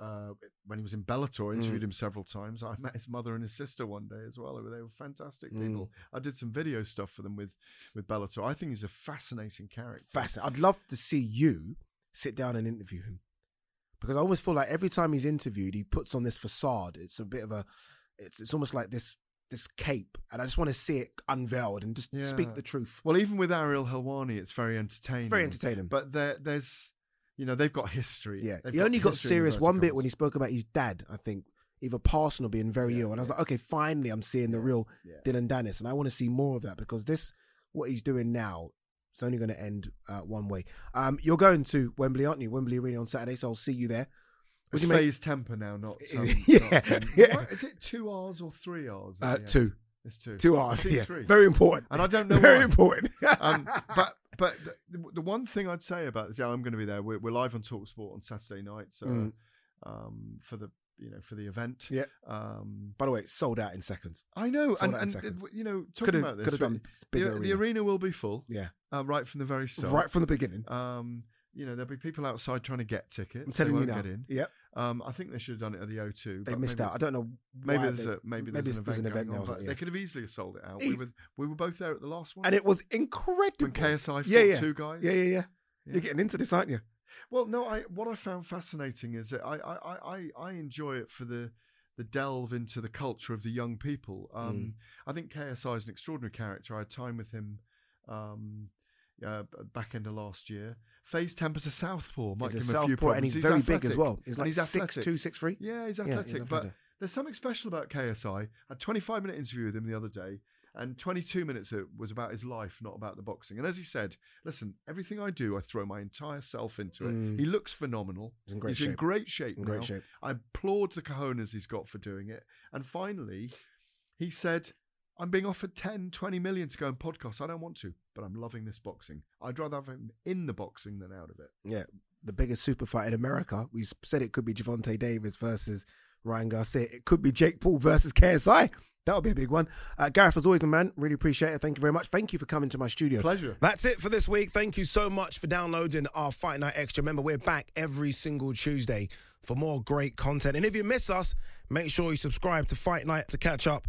uh, when he was in Bellator. I interviewed Mm. him several times. I met his mother and his sister one day as well. They were fantastic Mm. people. I did some video stuff for them with with Bellator. I think he's a fascinating character. Fascinating. I'd love to see you sit down and interview him because I always feel like every time he's interviewed, he puts on this facade. It's a bit of a, it's it's almost like this this cape, and I just want to see it unveiled and just speak the truth. Well, even with Ariel Helwani, it's very entertaining. Very entertaining. But there, there's, you know, they've got history. Yeah, They've he only got serious one bit when he spoke about his dad. I think either passing or being very ill, and I was like, okay, finally, I'm seeing the real Dillon Danis, and I want to see more of that because this, what he's doing now, it's only going to end uh, one way. Um, you're going to Wembley, aren't you? Wembley Arena on Saturday, so I'll see you there. Do you FaZe Temperrr now, not, um, Yeah, not yeah. What- Is it two hours or three hours? Uh, two. It's two. Two hours, yeah. three. Very important. And I don't know Very why. important. um, but but the, the one thing I'd say about this, yeah, I'm going to be there. We're, we're live on Talksport on Saturday night, so Mm. um, for the you know for the event. Yeah. Um, By the way, it's sold out in seconds. I know, Sold and, out in and seconds. uh, you know, talking Could've- about this, could've done the- bigger the, the arena. arena will be full. Yeah. uh, right from the very start, Right from the beginning. Um, you know, there'll be people outside trying to get tickets. I'm telling you now. Get in. Yep. Um, I think they should have done it at the O2. They missed out. I don't know Maybe there's they- a maybe, maybe there's, an an event, event there on, something, they could have easily sold it out. We were we were both there at the last one, And it was incredible. when KSI fought yeah, yeah. two guys. Yeah, yeah, yeah, You're getting into this, aren't you? Well, no, I what I found fascinating is that I I, I, I- I enjoy it for the the delve into the culture of the young people. Um, Mm. I think KSI is an extraordinary character. I had time with him um, uh, back end of last year. FaZe Temperrr's a southpaw. Might He's give a him a few and problems. he's very big as well. He's And like he's athletic. 6'2", 6'3". Yeah, he's Yeah, he's athletic. but athletic. there's something special about KSI. I had a 25 minute interview with him the other day, and 22 minutes it was about his life, not about the boxing. And as he said, listen, everything I do, I throw my entire self into it. Mm. He looks phenomenal. He's in great He's in shape. great shape In great shape. I applaud the cojones he's got for doing it. And finally, he said, I'm being offered 10, 20 million to go and podcast. I don't want to, but I'm loving this boxing. I'd rather have him in the boxing than out of it. Yeah, the biggest super fight in America. We said it could be Gervonta Davis versus Ryan Garcia. It could be Jake Paul versus KSI. That would be a big one. Uh, Gareth, as always, my man, really appreciate it. Thank you very much. Thank you for coming to my studio. Pleasure. That's it for this week. Thank you so much for downloading our Fight Night Extra. Remember, we're back every single Tuesday for more great content. And if you miss us, make sure you subscribe to Fight Night to catch up